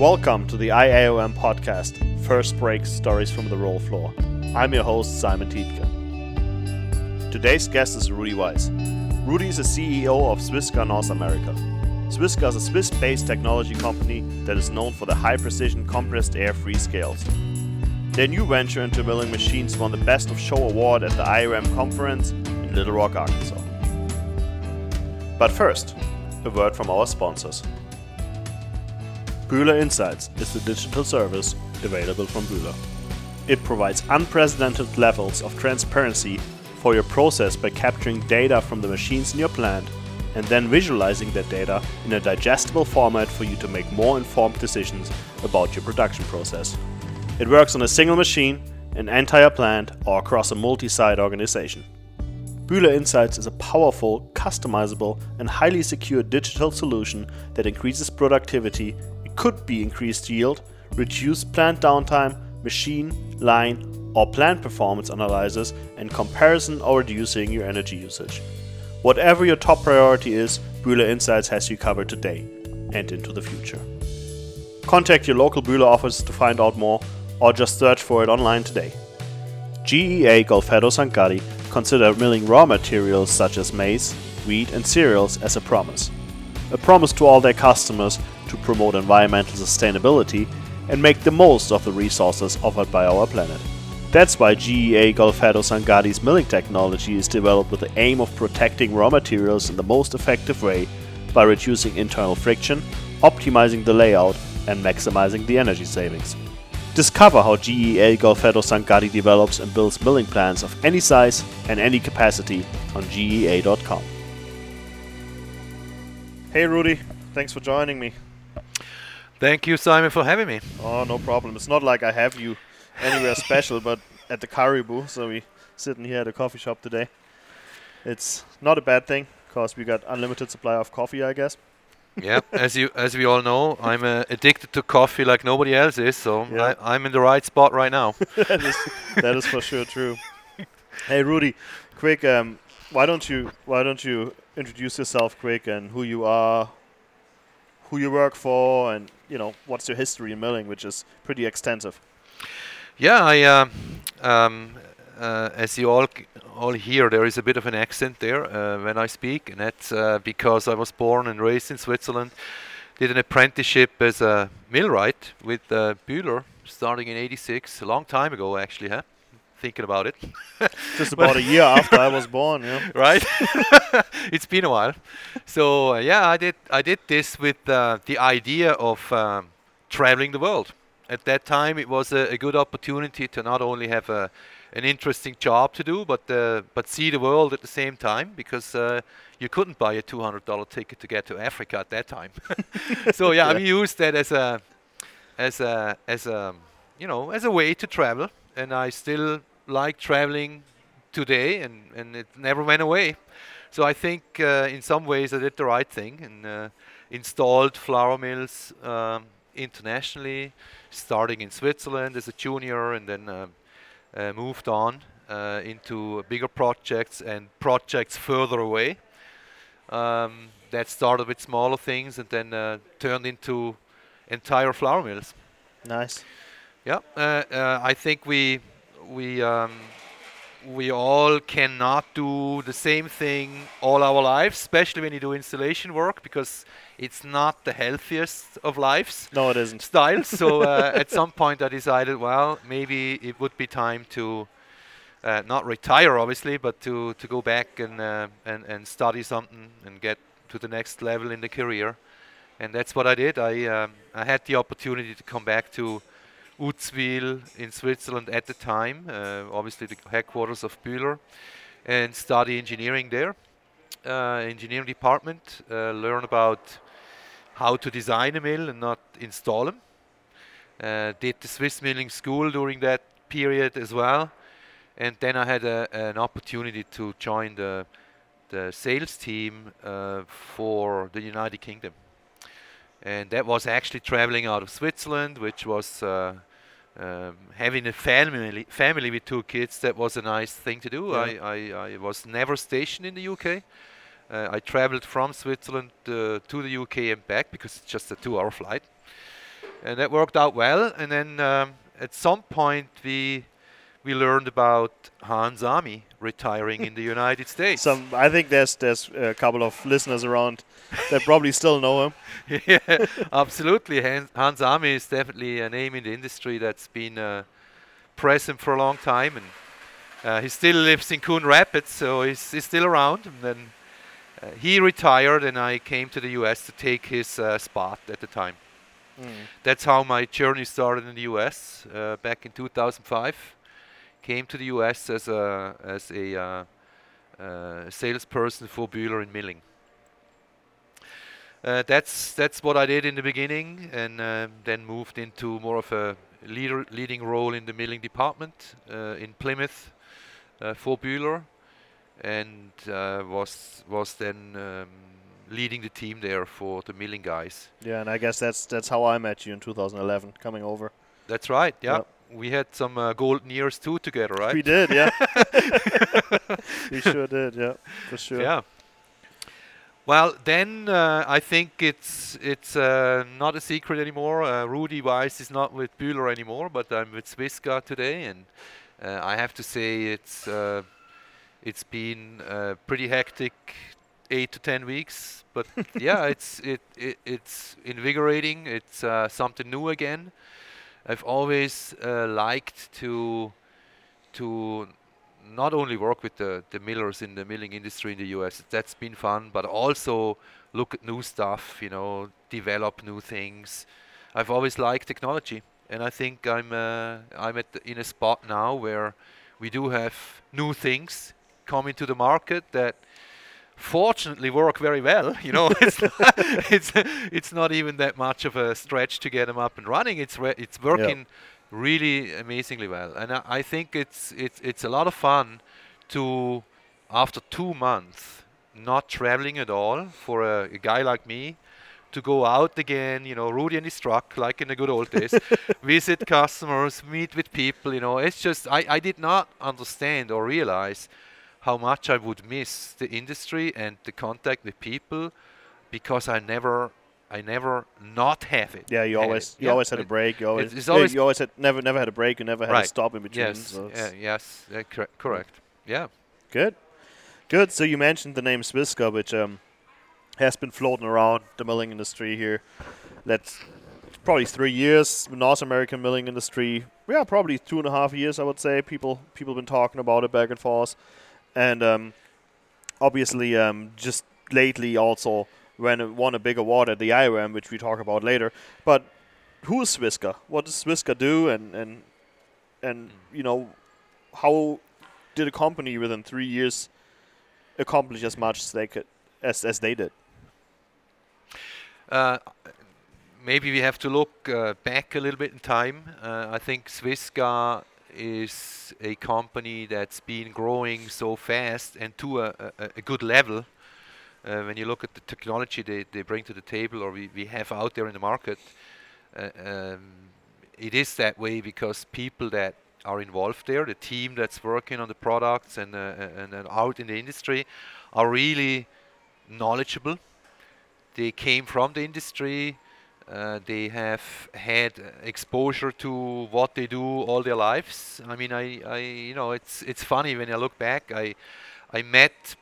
Welcome to the IAOM podcast, First Break Stories from the Roll Floor. I'm your host, Simon Tietke. Today's guest is Rudy Weiss. Rudy is the CEO of Swisca North America. Swisca is a Swiss based technology company that is known for the high precision compressed air free scales. Their new venture into milling machines won the Best of Show award at the IAOM conference in Little Rock, Arkansas. But first, a word from our sponsors. Bühler Insights is the digital service available from Bühler. It provides unprecedented levels of transparency for your process by capturing data from the machines in your plant and then visualizing that data in a digestible format for you to make more informed decisions about your production process. It works on a single machine, an entire plant, or across a multi site organization. Bühler Insights is a powerful, customizable, and highly secure digital solution that increases productivity could be increased yield, reduced plant downtime, machine, line, or plant performance analysis and comparison or reducing your energy usage. Whatever your top priority is, Bühler Insights has you covered today and into the future. Contact your local Bühler office to find out more or just search for it online today. GEA Golfetto Sangati consider milling raw materials such as maize, wheat, and cereals as a promise. A promise to all their customers to promote environmental sustainability and make the most of the resources offered by our planet. That's why GEA Golfetto Sangati's milling technology is developed with the aim of protecting raw materials in the most effective way by reducing internal friction, optimizing the layout, and maximizing the energy savings. Discover how GEA Golfetto Sangati develops and builds milling plants of any size and any capacity on GEA.com. Hey Rudy, thanks for joining me. Thank you, Simon, for having me. Oh, no problem. It's not like I have you anywhere special, but at the Caribou. So we sitting here at a coffee shop today. It's not a bad thing because we got unlimited supply of coffee, I guess. yeah, as you as we all know, I'm uh, addicted to coffee like nobody else is. So yeah. I, am in the right spot right now. that is that is for sure true. hey, Rudy, quick. Um, why don't you why don't you introduce yourself quick and who you are, who you work for, and you know what's your history in milling, which is pretty extensive. Yeah, I uh, um, uh, as you all all hear, there is a bit of an accent there uh, when I speak, and that's uh, because I was born and raised in Switzerland. Did an apprenticeship as a millwright with uh, Bühler, starting in '86, a long time ago actually, huh? thinking about it. Just about a year after I was born, yeah. Right. it's been a while. So uh, yeah, I did I did this with uh, the idea of um, traveling the world. At that time, it was a, a, good opportunity to not only have a an interesting job to do, but uh, but see the world at the same time because uh, you couldn't buy a two hundred dollar ticket to get to Africa at that time. so yeah, yeah, I used that as a as a as a you know as a way to travel, and I still like traveling today, and, and it never went away. So I think uh, in some ways I did the right thing and uh, installed flour mills um, internationally, starting in Switzerland as a junior, and then uh, uh moved on uh, into bigger projects and projects further away. Um, that started with smaller things and then uh, turned into entire flour mills. Nice. Yeah, I think we we um, we all cannot do the same thing all our lives, especially when you do installation work, because it's not the healthiest of lives. No, it isn't. Styles. so uh, at some point, I decided, well, maybe it would be time to uh, not retire, obviously, but to to go back and uh, and and study something and get to the next level in the career. And that's what I did. I um, I had the opportunity to come back to Uzwil in Switzerland at the time, uh, obviously the headquarters of Bühler, and study engineering there. Uh, engineering department, uh, learn about how to design a mill and not install them. Uh, did the Swiss milling school during that period as well, and then I had a, an opportunity to join the the sales team uh, for the United Kingdom and that was actually traveling out of Switzerland, which was uh, um, having a family family with two kids that was a nice thing to do. Yeah. I, I, I was never stationed in the UK. Uh, I traveled from Switzerland uh, to the UK and back because it's just a two-hour flight. and that worked out well. And then um, at some point we we learned about Hans Ami retiring in the United States. Some, I think there's there's a couple of listeners around that probably still know him. yeah, absolutely. Hans, Hans Ami is definitely a name in the industry that's been uh, present for a long time, and uh, he still lives in Coon Rapids, so he's, he's still around. And then uh, he retired, and I came to the U.S. to take his uh, spot at the time. Mm. That's how my journey started in the U.S. uh, back in 2005 came to the US as a as a uh, uh, salesperson for Bühler in milling. Uh, that's that's what I did in the beginning, and um, then moved into more of a leader leading role in the milling department uh, in Plymouth uh, for Bühler, and uh, was was then um, leading the team there for the milling guys. Yeah, and I guess that's that's how I met you in 2011, coming over. That's right. Yeah. Yep we had some uh, golden years too together, right? We did, yeah. we sure did, yeah, for sure. Yeah. Well, then uh, I think it's it's uh, not a secret anymore. Uh, Rudy Weiss is not with Bühler anymore, but I'm with Swisca today, and uh, I have to say it's uh, it's been pretty hectic, eight to ten weeks. But yeah, it's it, it it's invigorating. It's something new again. I've always uh, liked to to not only work with the, the millers in the milling industry in the US, that's been fun, but also look at new stuff, you know, develop new things. I've always liked technology, and I think I'm uh, I'm at in a spot now where we do have new things coming to the market that fortunately work very well. You know, it's not, it's it's not even that much of a stretch to get them up and running. It's re- it's working yep. really amazingly well, and I, I, think it's it's it's a lot of fun to after two months not traveling at all for a, a guy like me to go out again, you know, Rudy and his truck, like in the good old days, visit customers, meet with people, you know, it's just, I, I did not understand or realize how much I would miss the industry and the contact with people because I never I never not have it. Yeah, you always you yeah. always had a break. You always, it's, always you always had never never had a break. You never had right. a stop in between. Yes, so yeah, yes, yeah, cor- correct. Yeah, good, good. So you mentioned the name Swisca, which um, has been floating around the milling industry here. That's probably three years. North American milling industry, yeah, probably two and a half years. I would say people people been talking about it back and forth and um, obviously um, just lately also when it won a big award at the IAOM, which we talk about later. But who is Swisca? What does Swisca do? And and and you know how did a company within three years accomplish as much as they could as as they did? Uh, maybe we have to look uh, back a little bit in time. Uh, I think Swisca is a company that's been growing so fast and to a, a, a good level. Uh, when you look at the technology they, they bring to the table or we, we have out there in the market, uh, um, it is that way because people that are involved there, the team that's working on the products and, uh, and, and out in the industry, are really knowledgeable. They came from the industry, uh, they have had exposure to what they do all their lives. I mean, I, I, you know, it's it's funny when I look back. I, I met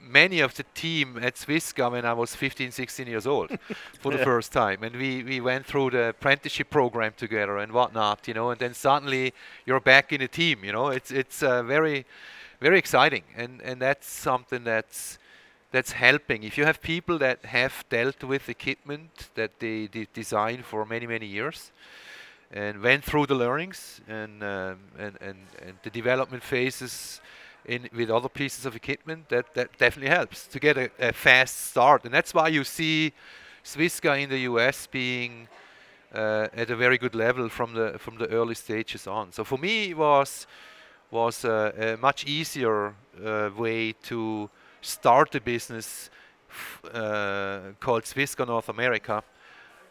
many of the team at Swisca when I was 15, 16 years old for yeah. the first time, and we we went through the apprenticeship program together and whatnot, you know. And then suddenly you're back in a team, you know. It's it's uh, very, very exciting, and and that's something that's that's helping. If you have people that have dealt with equipment that they, they design for many many years and went through the learnings and um, and, and and the development phases in with other pieces of equipment, that that definitely helps to get a, a fast start. And that's why you see Swisca in the US being uh, at a very good level from the from the early stages on. So for me, it was was a, a much easier uh, way to start a business uh, called Swisca North America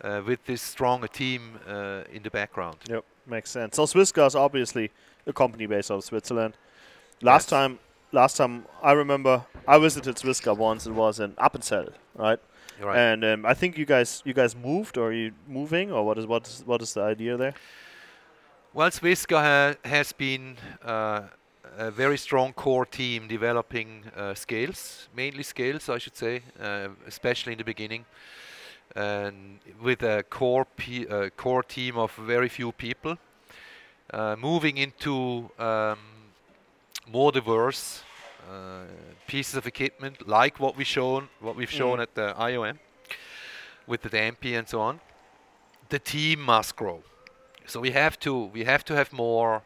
uh, with this strong team uh, in the background. Yep, makes sense. So Swisca is obviously a company based out of Switzerland. Last yes. time last time I remember I visited Swisca once. It was in Appenzell, right? Right. And um, I think you guys you guys moved or are you moving or what is what is what is the idea there? Well, Swisca ha- has been uh, a very strong core team developing uh, scales, mainly scales, I should say, uh, especially in the beginning, and with a core uh, core team of very few people. Uh, moving into um, more diverse uh, pieces of equipment, like what we shown, what we've shown Mm. at the IOM, with the Dampy and so on. The team must grow. So we have to we have to have more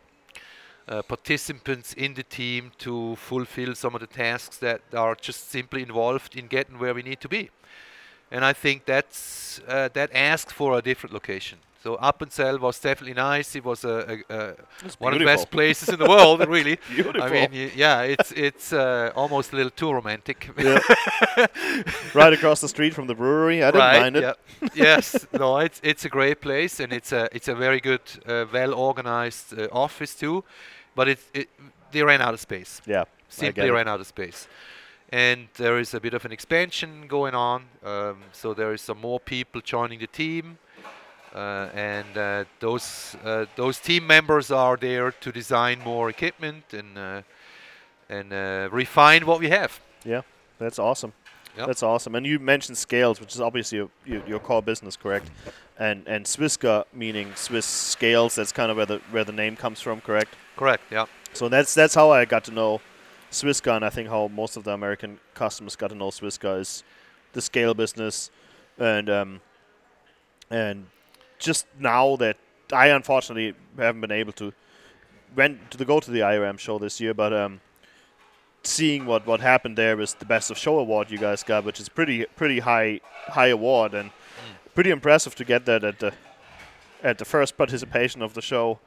uh, participants in the team to fulfill some of the tasks that are just simply involved in getting where we need to be. And I think that's uh, that asks for a different location. So Appenzell was definitely nice. It was a, a, a one of the best places in the world, really. Beautiful. I mean, y- yeah, it's it's uh, almost a little too romantic. Yeah. right across the street from the brewery. I didn't right. mind it. Yeah. yes. No. It's it's a great place, and it's a it's a very good, uh, well organized uh, office too. But it, it they ran out of space. Yeah. Simply ran out of space. And there is a bit of an expansion going on. Um, so there is some more people joining the team. Uh, and uh, those uh, those team members are there to design more equipment and uh, and uh, refine what we have. Yeah. That's awesome. Yep. That's awesome. And you mentioned scales, which is obviously your, your, your core business, correct? And and Swisca meaning Swiss scales. That's kind of where the where the name comes from, correct? Correct. Yeah. So that's that's how I got to know Swisca, and I think how most of the American customers got to know Swisca is the scale business, and um, and just now that I unfortunately haven't been able to went to the, go to the IAOM show this year, but um, seeing what what happened there was the best of show award you guys got, which is pretty pretty high high award and pretty impressive to get that at the at the first participation of the show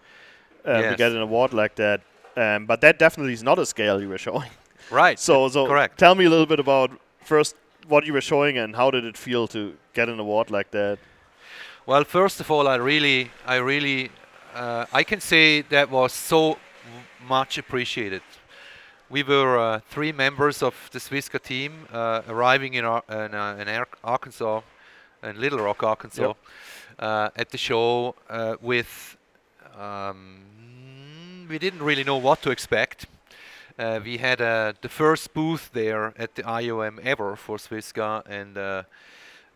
uh, to get an award like that. Um, but that definitely is not a scale you were showing. Right. So so correct. tell me a little bit about first what you were showing and how did it feel to get an award like that? Well, first of all, I really, I really, uh, I can say that was so much appreciated. We were uh, three members of the Swisca team uh, arriving in, Ar- in, uh, in Ar- Arkansas, in Little Rock, Arkansas, uh, at the show uh, with. Um, we didn't really know what to expect. Uh, we had uh, the first booth there at the IOM ever for Swisca, and uh,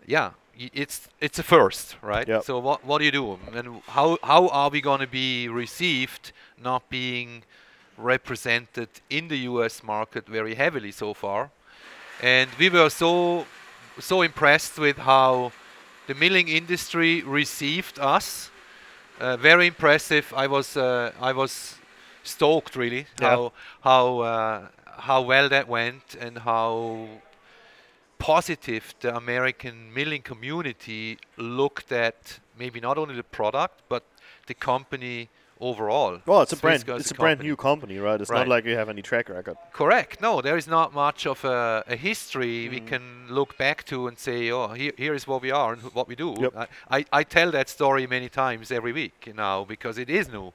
yeah, y- it's it's a first, right? Yep. So what what do you do, and how how are we going to be received, not being represented in the U.S. market very heavily so far? And we were so so impressed with how the milling industry received us. Uh, very impressive. I was uh, I was stoked really Yeah. how how uh, how well that went and how positive the American milling community looked at maybe not only the product but the company overall. Well, it's a brand it's a brand new company, right? It's not like you have any track record. Correct. No, there is not much of a, a history we Mhm. can look back to and say, oh, here, here is what we are and wh- what we do. Yep. I, I, I tell that story many times every week now because it is new.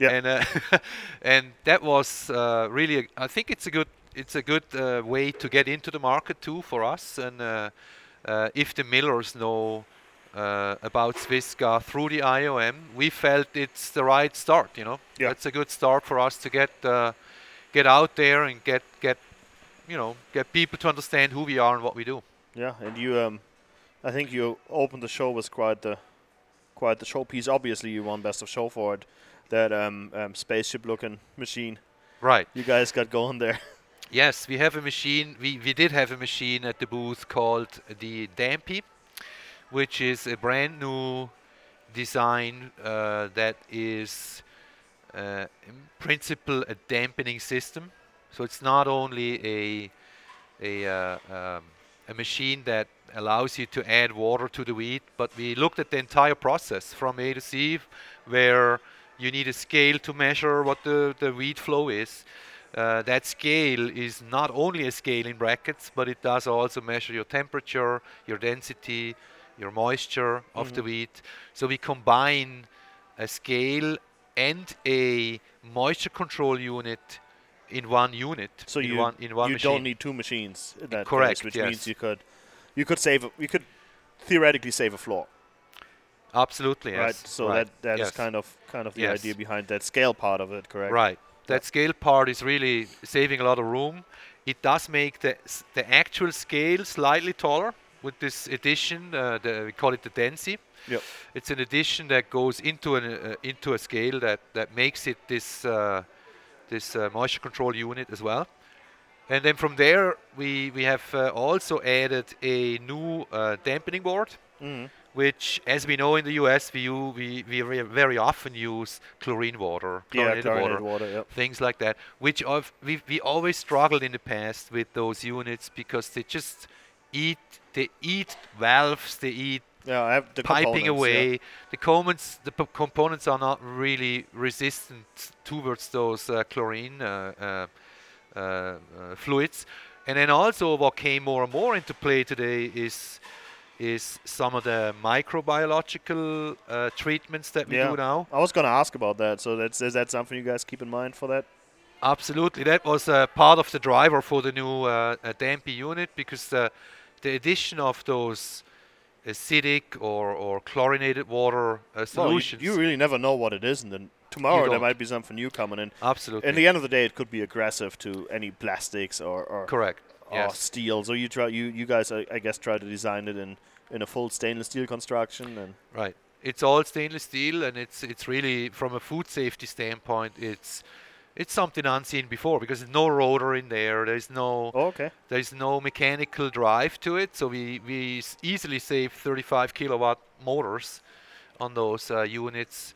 Yeah. And uh, and that was uh, really, a, I think it's a good it's a good uh, way to get into the market too for us. And uh, uh, if the millers know uh, about Swisca through the IOM, we felt it's the right start. You know, Yeah. that's a good start for us to get uh, get out there and get get you know get people to understand who we are and what we do. Yeah, and you um, I think you opened the show with quite the quite the showpiece. Obviously, you won best of show for it. That um, um spaceship looking machine Right. you guys got going there. Yes, we have a machine. We, we did have a machine at the booth called the Dampy, which is a brand new design uh, that is uh, in principle a dampening system. So it's not only a a uh, um, a machine that allows you to add water to the wheat, but we looked at the entire process from A to C, where you need a scale to measure what the, the wheat flow is. Uh, that scale is not only a scale in brackets, but it does also measure your temperature, your density, your moisture of the Mhm. wheat. So we combine a scale and a moisture control unit in one unit. So in you one, in one you machine. don't need two machines in that Correct, case, which yes. means you could you could save a, you could theoretically save a floor, Absolutely, yes. right? So right. that that is yes. kind of kind of the Yes. idea behind that scale part of it, correct? Right. That scale part is really saving a lot of room. It does make the s- the actual scale slightly taller with this addition. Uh, the, we call it the Densi. Yep. It's an addition that goes into an uh, into a scale that that makes it this uh, this uh, moisture control unit as well. And then from there we we have uh, also added a new uh, dampening board Mhm. which, as we know in the US, we we, we very often use chlorine water, Yeah, chlorinated chlorinated water, water. Yep. things like that. Which of we we always struggled in the past with those units because they just eat they eat valves, they eat Yeah, the piping components, yeah. away. The components the p- components are not really resistant towards those uh, chlorine uh, uh, uh, uh, fluids. And then also what came more and more into play today is is some of the microbiological uh, treatments that we Yeah. do now. I was going to ask about that. So that's is that something you guys keep in mind for that? Absolutely, that was uh, part of the driver for the new uh, uh, Dampy unit because uh, the addition of those acidic or, or chlorinated water uh, Well, you, solutions. you really never know what it is, and then tomorrow there might be something new coming in. Absolutely. In the end of the day, it could be aggressive to any plastics or or, Correct. or Yes. steel. So you try you you guys I, I guess try to design it in in a full stainless steel construction and Right. It's all stainless steel, and it's it's really from a food safety standpoint, it's it's something unseen before because there's no rotor in there. There's no oh, okay. there's no mechanical drive to it, so we we s- easily save 35 kilowatt motors on those uh, units.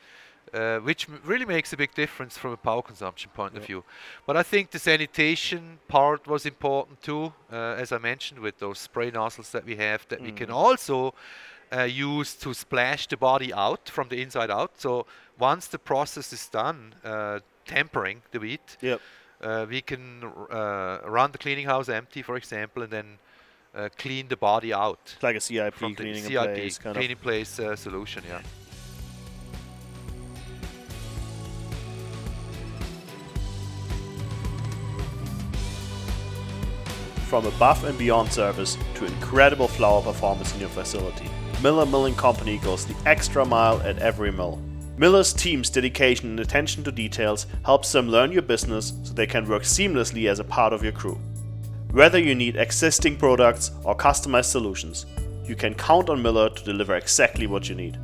Uh, which m- really makes a big difference from a power consumption point of view. But I think the sanitation part was important too, uh, as I mentioned, with those spray nozzles that we have that we can Mhm. also uh, use to splash the body out from the inside out. So once the process is done, uh, tempering the wheat, Yep. uh, we can uh, run the cleaning house empty, for example, and then uh, clean the body out It's like a CIP from cleaning in CIP place kind clean in place uh, solution. Yeah. From above and beyond service to incredible flour performance in your facility, Miller Milling Company goes the extra mile at every mill. Miller's team's dedication and attention to details helps them learn your business so they can work seamlessly as a part of your crew. Whether you need existing products or customized solutions, you can count on Miller to deliver exactly what you need.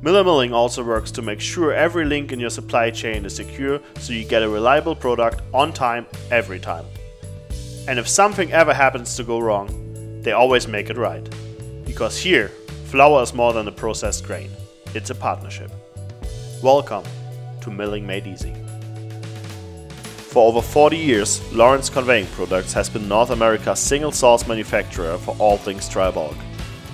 Miller Milling also works to make sure every link in your supply chain is secure so you get a reliable product on time every time. And if something ever happens to go wrong, they always make it right. Because here, flour is more than a processed grain, it's a partnership. Welcome to Milling Made Easy. For over 40 years, Lawrence Conveying Products has been North America's single source manufacturer for all things dry bulk.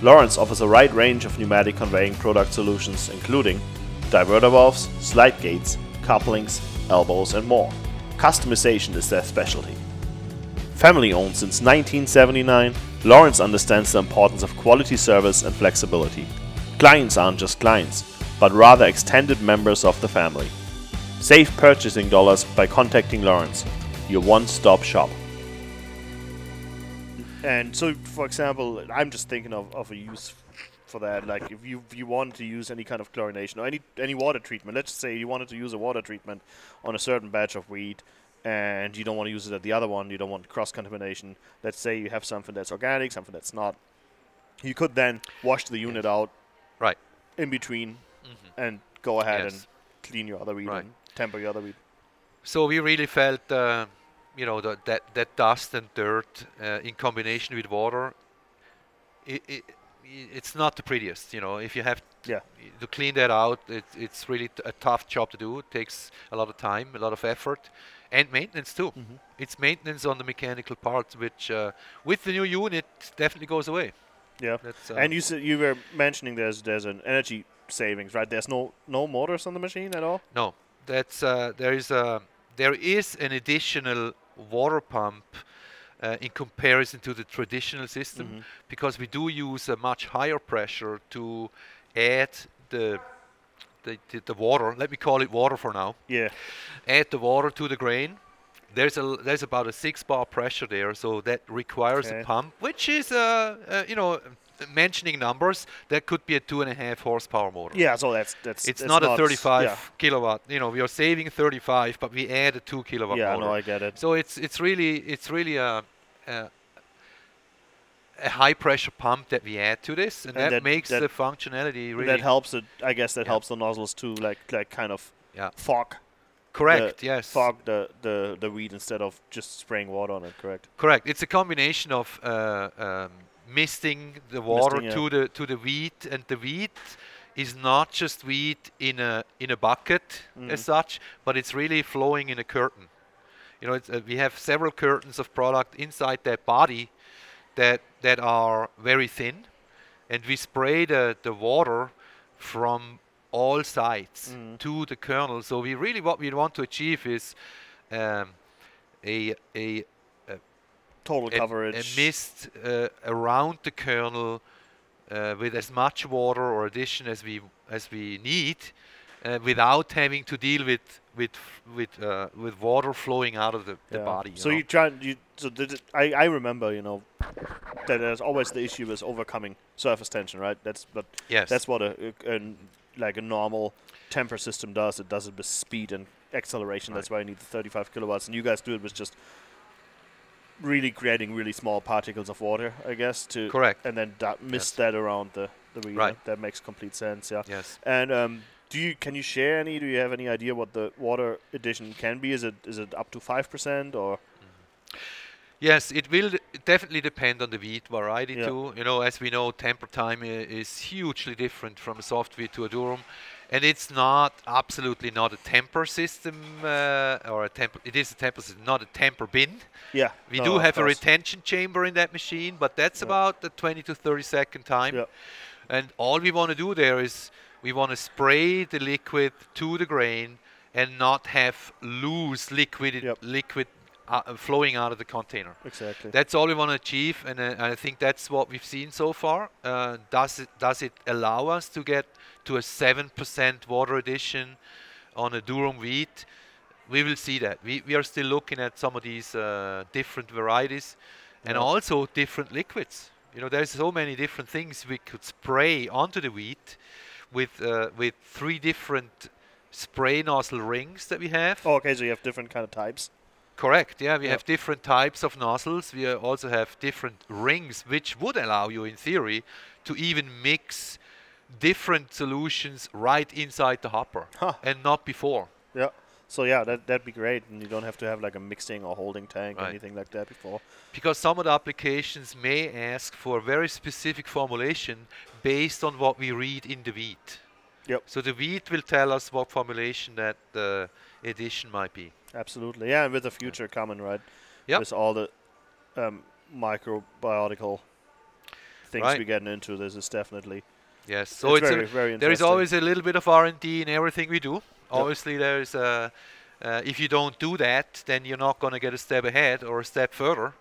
Lawrence offers a wide range of pneumatic conveying product solutions, including diverter valves, slide gates, couplings, elbows, and more. Customization is their specialty. Family owned since 1979, Lawrence understands the importance of quality service and flexibility. Clients aren't just clients, but rather extended members of the family. Save purchasing dollars by contacting Lawrence, your one stop shop. And so, for example, I'm just thinking of, of a use for that. Like, if you if you wanted to use any kind of chlorination or any any water treatment, let's say you wanted to use a water treatment on a certain batch of wheat, and you don't want to use it at the other one. You don't want cross contamination. Let's say you have something that's organic, something that's not. You could then wash the unit out Right. in between Mhm. and go ahead Yes. and clean your other wheat Right. and temper your other wheat. So we really felt, uh, you know, the, that that dust and dirt uh, in combination with water. It, it, it's not the prettiest, you know. If you have t- Yeah. to clean that out, it, it's really t- a tough job to do. It takes a lot of time, a lot of effort, and maintenance too. Mhm. It's maintenance on the mechanical parts, which uh, with the new unit definitely goes away. Yeah. Uh, And you said you were mentioning there's there's an energy savings, right? There's no no motors on the machine at all. No, that's uh, there is a there is an additional water pump uh, in comparison to the traditional system Mhm. because we do use a much higher pressure to add the the, the the water. Let me call it water for now. Yeah. Add the water to the grain, there's a there's about a six bar pressure there, so that requires Okay. a pump, which is uh, uh you know mentioning numbers that could be a two and a half horsepower motor. Yeah, so that's that's It's, not, a 35 Yeah, kilowatt. You know, we are saving 35, but we add a two kilowatt yeah motor. no, I get it. So it's it's really it's really a, a a high pressure pump that we add to this, and, And that, that- makes that- the functionality really that helps it. I guess that Yeah. helps the nozzles to like like kind of Yeah. fog correct. the- yes, fog the the the weed instead of just spraying water on it. Correct. correct. It's a combination of uh, um, misting the water Misting, yeah. to the to the wheat, and the wheat is not just wheat in a in a bucket as Mhm. such, but it's really flowing in a curtain. You know, it's, uh, we have several curtains of product inside that body that that are very thin, and we spray the, the water from all sides Mhm. to the kernel. So we really what we want to achieve is um, a a Total a, coverage. a mist uh, around the kernel uh, with as much water or addition as we as we need, uh, without having to deal with with with uh, with water flowing out of the, the body. You so know? you try you so did I I remember you know that there's always the issue with overcoming surface tension, right? That's but yes, that's what a, a, a like a normal temper system does. It does it with speed and acceleration. That's why you need the 35 kilowatts, and you guys do it with just really creating really small particles of water, I guess, to correct. and then that mist Yes. that around the the reader. Right. That makes complete sense. Yeah. Yes. And um, do you can you share any? Do you have any idea what the water addition can be? Is it is it up to five percent or? Yes, it will definitely depend on the wheat variety Yeah. too. You know, as we know, temper time is hugely different from a soft wheat to a durum, and it's not absolutely not a temper system uh, or a temper. It is a temper system, not a temper bin. Yeah. We no, do have a retention chamber in that machine, but that's Yeah. about the 20 to 30 second time. Yeah. And all we want to do there is we want to spray the liquid to the grain and not have loose liquid Yep. liquid uh, flowing out of the container. Exactly. That's all we want to achieve, and uh, I think that's what we've seen so far. Uh, does it does it allow us to get to a seven percent water addition on a durum wheat? We will see that. We we are still looking at some of these uh, different varieties, and also different liquids. You know, there's so many different things we could spray onto the wheat with uh, with three different spray nozzle rings that we have. oh, okay, so you have different kind of types. Correct. Yeah, we Yeah. have different types of nozzles. We uh, also have different rings, which would allow you, in theory, to even mix different solutions right inside the hopper, Huh. and not before. Yeah. So yeah, that that'd be great, and you don't have to have like a mixing or holding tank or anything like that before. Because some of the applications may ask for a very specific formulation based on what we read in the wheat. Yep. So the wheat will tell us what formulation that the addition might be. Absolutely. Yeah, and with the future coming, right? Yep. With all the um, microbiological things Right. we're getting into, this is definitely Yes. So it's it's, very a, very there is always a little bit of R&D in everything we do. Obviously, there is a, uh, if you don't do that, then you're not going to get a step ahead or a step further.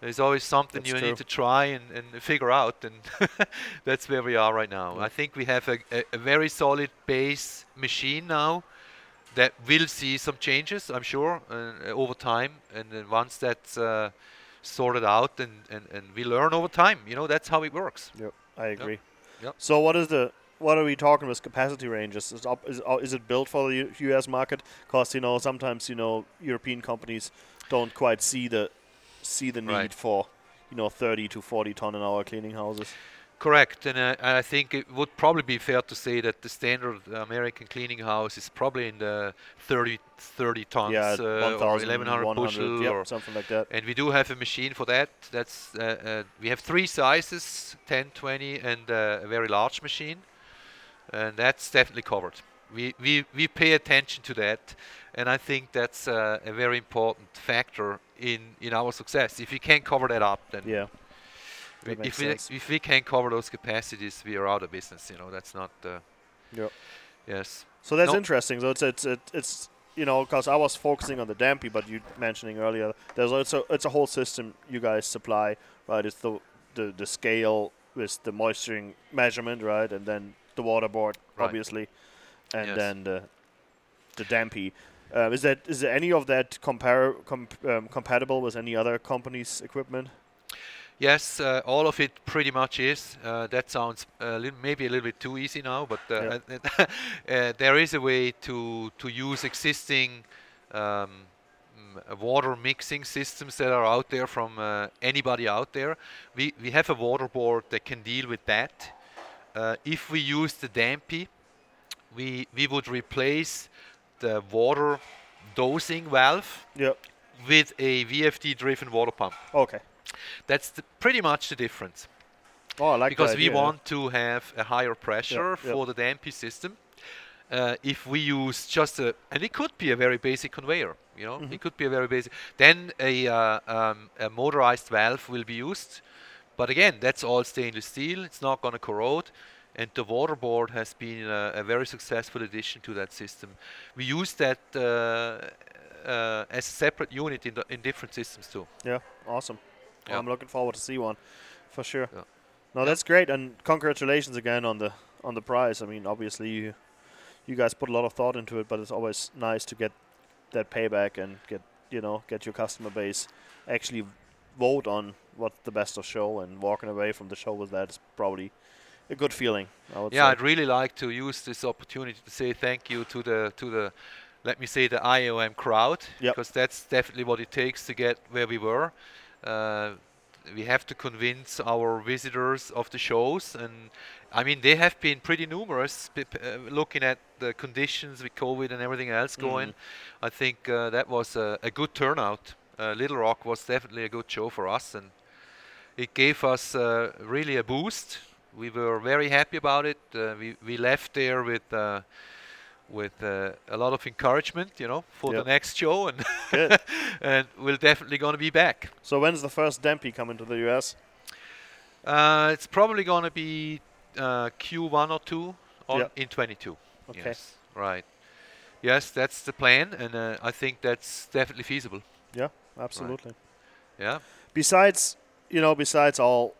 There's always something That's you true. need to try and, and figure out, and that's where we are right now. Yeah. I think we have a, a, a very solid base machine now that will see some changes, I'm sure, uh, over time. And then once that's uh, sorted out, and, and, and we learn over time. You know, that's how it works. Yep, I agree. Yep. So what is the what are we talking about? capacity ranges? Is, up, is, uh, is it built for the U- U.S. market? Because you know sometimes you know European companies don't quite see the see the need Right. for you know 30 to 40 ton an hour cleaning houses. Correct, and uh, I think it would probably be fair to say that the standard American cleaning house is probably in the 30, 30 tons yeah, uh, or 1100 1,100, bushel, yep, or, something like that. and we do have a machine for that. That's uh, uh, we have three sizes: 10, 20, and uh, a very large machine, and that's definitely covered. We we we pay attention to that, and I think that's uh, a very important factor in in our success. If we can't cover that up, then Yeah, we- if we sense. if we can't cover those capacities, we are out of business. You know, that's not. Uh, Yep. Yes. so that's No. interesting. So it's it's it- it's you know because I was focusing on the dampy, but you mentioning earlier there's also it's a whole system you guys supply, right? It's the the the scale with the moisturing measurement, right, and then the water board, Right. obviously, and Yes. then the the dampy. Um, is that is any of that compar- comp- um, compatible with any other company's equipment? Yes, uh, all of it pretty much is. Uh, that sounds a little, maybe a little bit too easy now, but uh, uh there is a way to to use existing um, mm, water mixing systems that are out there from uh, anybody out there. We we have a water board that can deal with that. Uh, if we use the Dampy, we we would replace the water dosing valve yep. with a VFD driven water pump. Okay. That's the, pretty much the difference. Oh, I like because we want to have a higher pressure for the Dampy system. Uh, if we use just a, and it could be a very basic conveyor, you know, mm-hmm. it could be a very basic. Then a, uh, um, a motorized valve will be used, but again, that's all stainless steel. It's not going to corrode and the waterboard has been a, a, very successful addition to that system. We use that uh, uh, as a separate unit in, in different systems too. Yeah, awesome. Yeah. I'm looking forward to see one, for sure. Yeah. No, yeah. that's great, and congratulations again on the on the prize. I mean, obviously you you guys put a lot of thought into it, but it's always nice to get that payback and get you know get your customer base actually vote on what's the best of show and walking away from the show with that is probably a good feeling. yeah, say. I'd really like to use this opportunity to say thank you to the to the let me say the IOM crowd yep. because that's definitely what it takes to get where we were. Uh, we have to convince our visitors of the shows and I mean they have been pretty numerous uh, looking at the conditions with COVID and everything else mm-hmm. going I think uh, that was a, a good turnout uh, Little Rock was definitely a good show for us and it gave us uh, really a boost we were very happy about it. Uh, we we left there with uh, with uh, a lot of encouragement, you know, for yep. the next show, and and we're definitely going to be back. So when's the first Dampy coming to the US? Uh, it's probably going to be uh, Q1 or two on yep. in 22. Okay. Yes, right. Yes, that's the plan, and uh, I think that's definitely feasible. Yeah, absolutely. Right. Yeah. Besides, you know, besides all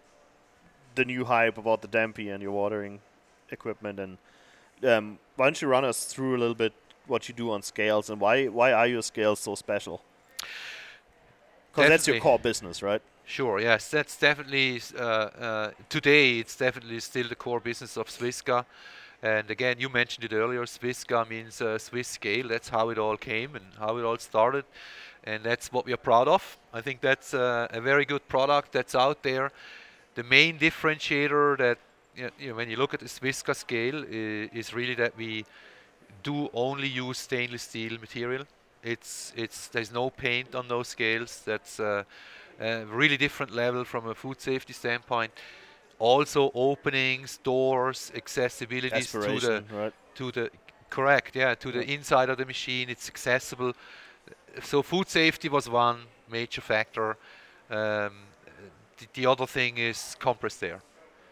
the new hype about the Dampy and your watering equipment. And um, why don't you run us through a little bit what you do on scales and why why are your scales so special? Because that's your core business, right? Sure. Yes, that's definitely uh, uh, today. It's definitely still the core business of Swisca. And again, you mentioned it earlier. Swisca means uh, Swiss scale. That's how it all came and how it all started, and that's what we are proud of. I think that's uh, a very good product that's out there the main differentiator that you know, when you look at the Swisca scale is, is really that we do only use stainless steel material. It's it's there's no paint on those scales. That's uh, a really different level from a food safety standpoint. Also, openings, doors, accessibility to the right. to the correct, yeah, to the inside of the machine. It's accessible. So food safety was one major factor. Um, the, other thing is compressed air.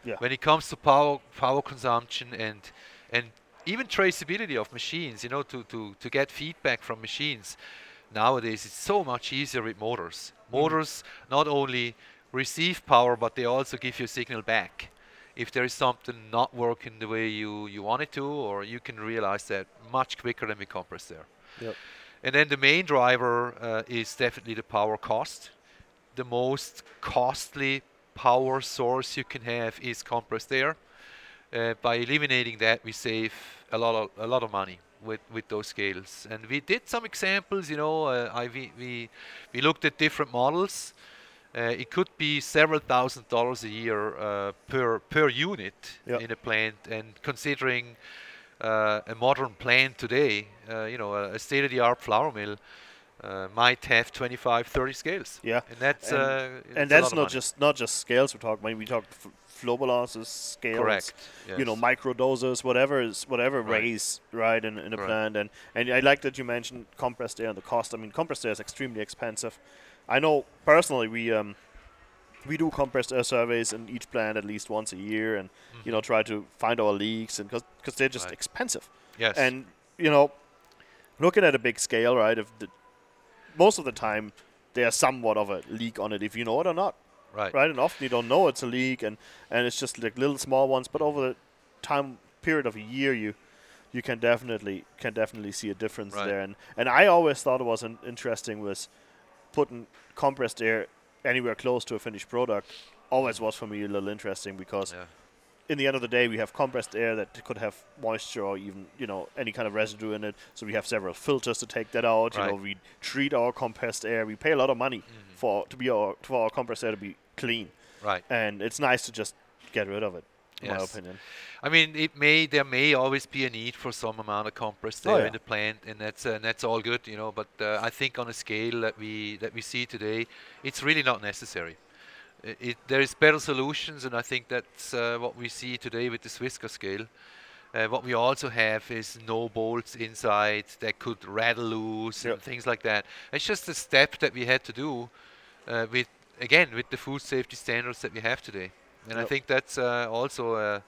Yeah. When it comes to power power consumption and and even traceability of machines, you know, to, to, to get feedback from machines, nowadays it's so much easier with motors. Mm-hmm. Motors mm. not only receive power, but they also give you a signal back. If there is something not working the way you, you want it to, or you can realize that much quicker than with compressed air. Yep. And then the main driver uh, is definitely the power cost the most costly power source you can have is compressed air. Uh, by eliminating that, we save a lot of a lot of money with with those scales. And we did some examples. You know, uh, I we, we we looked at different models. Uh, it could be several thousand dollars a year uh, per per unit yep. in a plant, and considering uh, a modern plant today, uh, you know, a, a state-of-the-art flour mill uh, might have 25, 30 scales. Yeah, and that's and, uh, and that's not just not just scales we're talking about. We talk f- flow balances, scales, correct. Yes. You know, micro doses, whatever is whatever right. raise right in, in a right. plant. And and I like that you mentioned compressed air and the cost. I mean, compressed air is extremely expensive. I know personally we um we do compressed air surveys in each plant at least once a year, and mm-hmm. you know try to find our leaks and because they're just right. expensive. Yes. And you know, looking at a big scale, right? If the most of the time there's somewhat of a leak on it if you know it or not. Right. Right. And often you don't know it's a leak and, and it's just like little small ones, but over the time period of a year you you can definitely can definitely see a difference Right. there. And and I always thought it was an interesting was putting compressed air anywhere close to a finished product. Always was for me a little interesting because Yeah. In the end of the day, we have compressed air that could have moisture or even you know any kind of residue in it. So we have several filters to take that out. You know, we treat our compressed air. We pay a lot of money Mhm. for to be our for our compressed air to be clean, Right. and it's nice to just get rid of it. In my opinion. I mean, it may there may always be a need for some amount of compressed Oh, air yeah. in the plant, and that's uh, and that's all good, you know. But uh, I think on a scale that we that we see today, it's really not necessary. It, there is better solutions, and I think that's uh, what we see today with the Swisca scale. Uh, what we also have is no bolts inside that could rattle loose Yep. and things like that. It's just a step that we had to do uh, with again with the food safety standards that we have today, and I think that's uh, also a,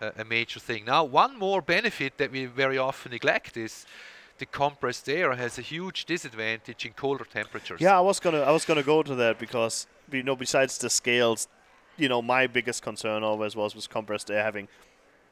a, a major thing. Now, one more benefit that we very often neglect is the compressed air has a huge disadvantage in colder temperatures. Yeah, I was gonna I was gonna go to that because you know besides the scales, you know my biggest concern always was was compressed air having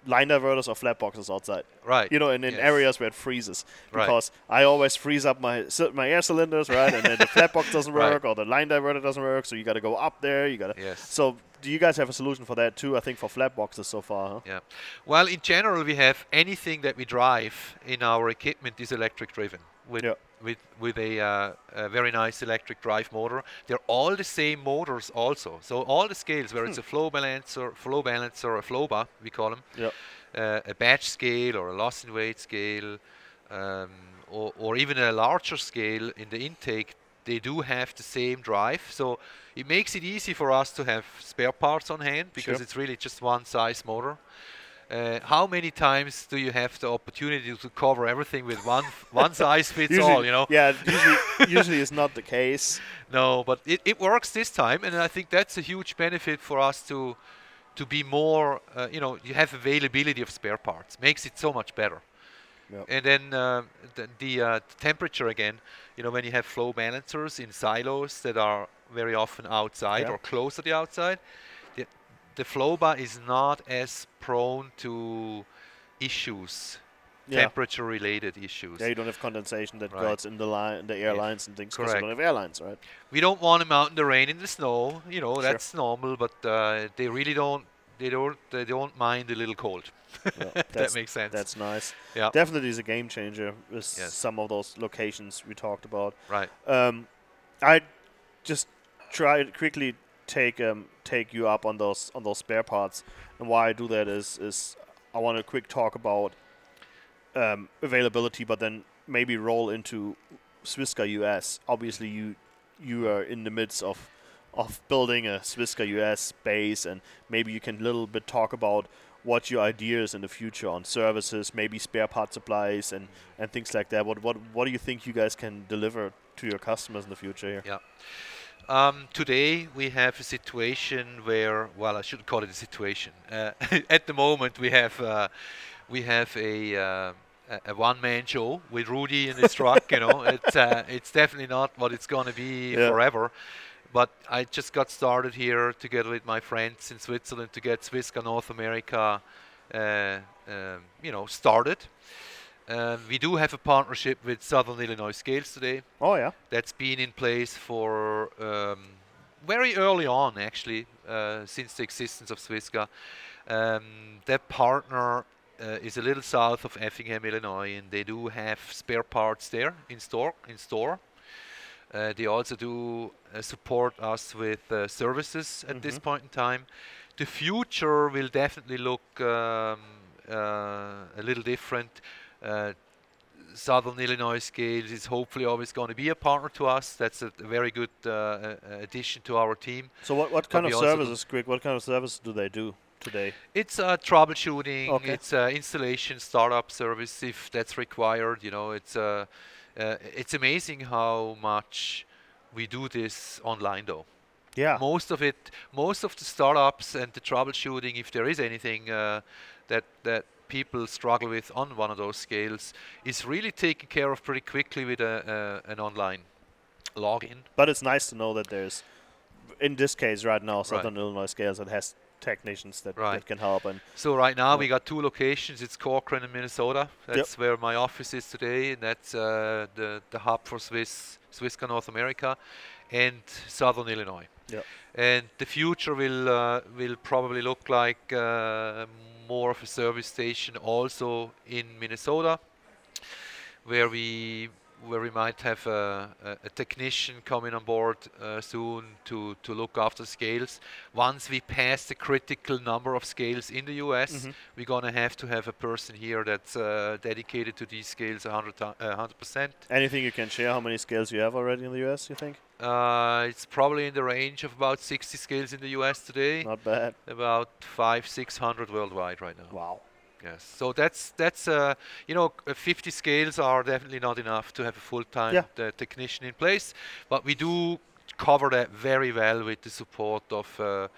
line diverters or flat boxes outside. Right. You know, in, in Yes. areas where it freezes, Right. because I always freeze up my my air cylinders, right, and then the flat box doesn't Right. work or the line diverter doesn't work, so you got to go up there. You got to. Yes. So do you guys have a solution for that too? I think for flat boxes so far. Huh? Yeah. Well, in general, we have anything that we drive in our equipment is electric driven with Yeah. With with a, uh, a very nice electric drive motor. They're all the same motors also. So all the scales, whether it's a flow balancer, flow balancer, or a flow bar, we call them, Yeah. uh, a batch scale or a loss in weight scale, um, or, or even a larger scale in the intake, they do have the same drive. So it makes it easy for us to have spare parts on hand because Sure. it's really just one size motor. Uh, how many times do you have the opportunity to cover everything with one one size fits Usually, all? You know, Yeah. Usually, usually it's not the case. no, but it, it works this time, and I think that's a huge benefit for us to to be more. Uh, you know, you have availability of spare parts, makes it so much better. Yep. And then uh, the, the uh, temperature again. You know, when you have flow balancers in silos that are very often outside Yeah. or close to the outside, the, bar is not as prone to issues, Yeah. temperature-related issues. Yeah, you don't have condensation that Right. in the line, the airlines and things. Because you don't have airlines, right? we don't want them out in the rain in the snow you know Sure. that's normal but uh, they really don't they don't they don't mind a little cold Yeah, that makes sense That's nice. yeah Definitely is a game changer with Yes. some of those locations we talked about. right Um, I just tried quickly take um, take you up on those on those spare parts, and why I do that is is I want a quick talk about um, availability, but then maybe roll into Swisca US. Obviously, you you are in the midst of of building a Swisca US base, and maybe you can a little bit talk about what your ideas in the future on services, maybe spare part supplies, and, and things like that. What what what do you think you guys can deliver to your customers in the future here? yeah um, today we have a situation where well I shouldn't call it a situation uh, at the moment we have uh, we have a uh, a- one-man show with Rudy in his truck. You know, it's uh, it's definitely not what it's going to be Yeah. forever. But I just got started here together with my friends in Switzerland to get Swisca North America, uh, um, you know, started. Um, we do have a partnership with Southern Illinois Scales today. Oh yeah, That's been in place for um, very early on, actually, uh, since the existence of Swisca. Um, that partner uh, is a little south of Effingham, Illinois, and they do have spare parts there in store. In store, uh, they also do uh, support us with uh, services at this Mhm. point in time. The future will definitely look um, uh, a little different. Uh, Southern Illinois Scale is hopefully always going to be a partner to us. That's a, very good uh, uh, addition to our team. So what what kind of services, Greg? What kind of services do they do today? It's uh, troubleshooting. Okay. It's uh, installation, startup service if that's required. You know, it's uh, uh, it's amazing how much we do this online, though. Yeah, Most of it, most of the startups and the troubleshooting, if there is anything uh, that that people struggle with on one of those scales, is really taken care of pretty quickly with a, uh, an online login. but it's nice to know that there's in this case right now, Southern Illinois Scales that has technicians that, Right. that can help and So right now Yeah. we got two locations. It's Corcoran in Minnesota. That's where my office is today, and that's uh, the the hub for Swiss Swisca North America, and Southern Illinois. Yep. And the future will uh, will probably look like uh, more of a service station also in Minnesota, where we where we might have a, a, a technician coming on board uh, soon to, to look after scales. Once we pass the critical number of scales in the US, Mhm. we're gonna have to have a person here that's uh, dedicated to these scales 100 ti- uh, 100%. anything you can share how many scales you have already in the US you think Uh, it's probably in the range of about 60 scales in the US today, not bad about five, 600 worldwide right now. wow Yes. So that's that's uh, you know uh, 50 scales are definitely not enough to have a full-time Yeah. technician in place, but we do cover that very well with the support of uh,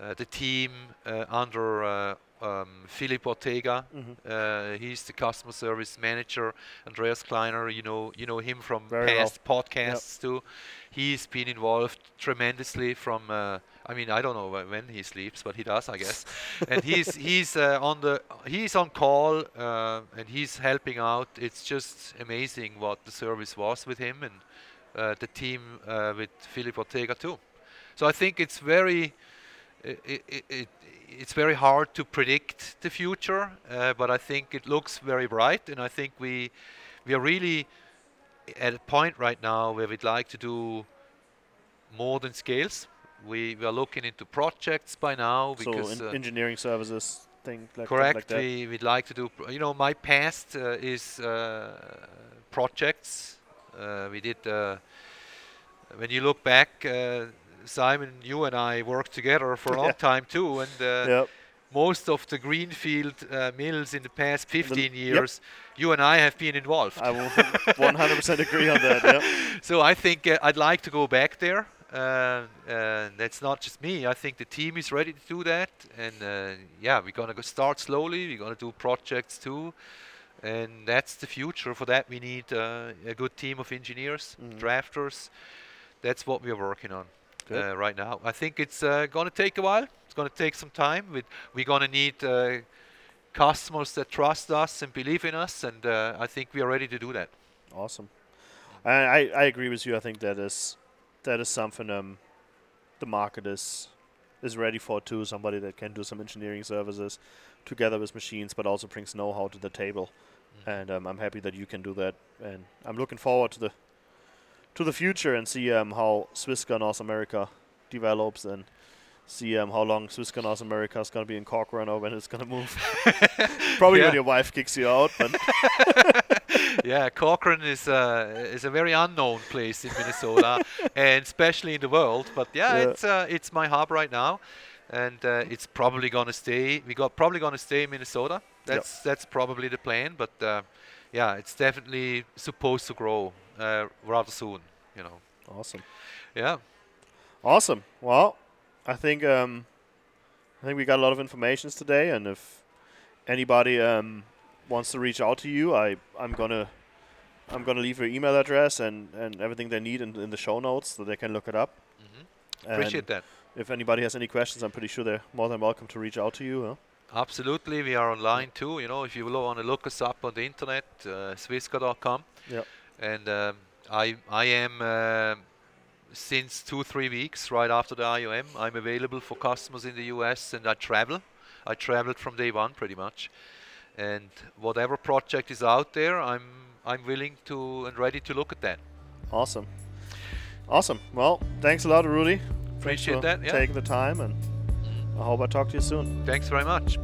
uh, the team uh, under uh, um, Philip Ortega. Mhm. Uh, he's the customer service manager. Andreas Kleiner, you know you know him from Very well. past podcasts too. He's been involved tremendously from. Uh, I mean, I don't know wh- when he sleeps, but he does, I guess. and he's he's uh, on the he's on call uh, and he's helping out. It's just amazing what the service was with him and uh, the team uh, with Philip Ortega too. So I think it's very i- i- i- it, it's very hard to predict the future, uh, but I think it looks very bright, and I think we we are really at a point right now where we'd like to do more than scales. We, we are looking into projects by now so because in uh, engineering services thing like correct. like that we we'd like to do. pr- You know, my past uh, is uh, projects. Uh, we did. Uh, when you look back, uh, Simon, you and I worked together for a long Yeah. time too, and uh, yep most of the greenfield uh, mills in the past 15 yep. years, you and I have been involved. I will 100% agree on that yep so I think uh, I'd like to go back there. Uh, uh, that's not just me. I think the team is ready to do that, and uh, yeah, we're gonna go start slowly. We're gonna do projects too, and that's the future. For that, we need uh, a good team of engineers, Mhm. drafters. That's what we're working on. Uh, right now. I think it's uh, gonna take a while. It's gonna take some time. We're gonna need uh, customers that trust us and believe in us, and uh, I think we are ready to do that. Awesome. I, I I agree with you. I think that is that is something um the market is is ready for too. Somebody that can do some engineering services together with machines, but also brings know-how to the table. And um, I'm happy that you can do that. And I'm looking forward to the to the future and see um how Swisca North America develops and see um how long Swisca North America is gonna be in Corcoran or when it's gonna move. Probably Yeah. when your wife kicks you out, but yeah, Corcoran is uh, is a very unknown place in Minnesota, and especially in the world. But yeah, Yeah. it's uh, it's my hub right now, and uh, it's probably gonna stay. We got probably gonna stay in Minnesota. That's that's probably the plan. But uh, yeah, it's definitely supposed to grow uh, rather soon. You know. awesome. Yeah. Awesome. Well, I think um, I think we got a lot of informations today, and if anybody um, wants to reach out to you, I I'm gonna I'm gonna leave your email address and, and everything they need in, in the show notes so they can look it up. hmm Appreciate that. If anybody has any questions, I'm pretty sure they're more than welcome to reach out to you. Huh? Absolutely, we are online too. You know, if you want to look us up on the internet, uh, swisca.com. Yep. And um, I I am um since two three weeks right after the IAOM. I'm available for customers in the US, and I travel. I traveled from day one pretty much. And whatever project is out there, I'm I'm willing to and ready to look at that. Awesome. Awesome. Well, thanks a lot, Rudy. Appreciate that. Yeah. Taking the time, and I hope I talk to you soon. Thanks very much.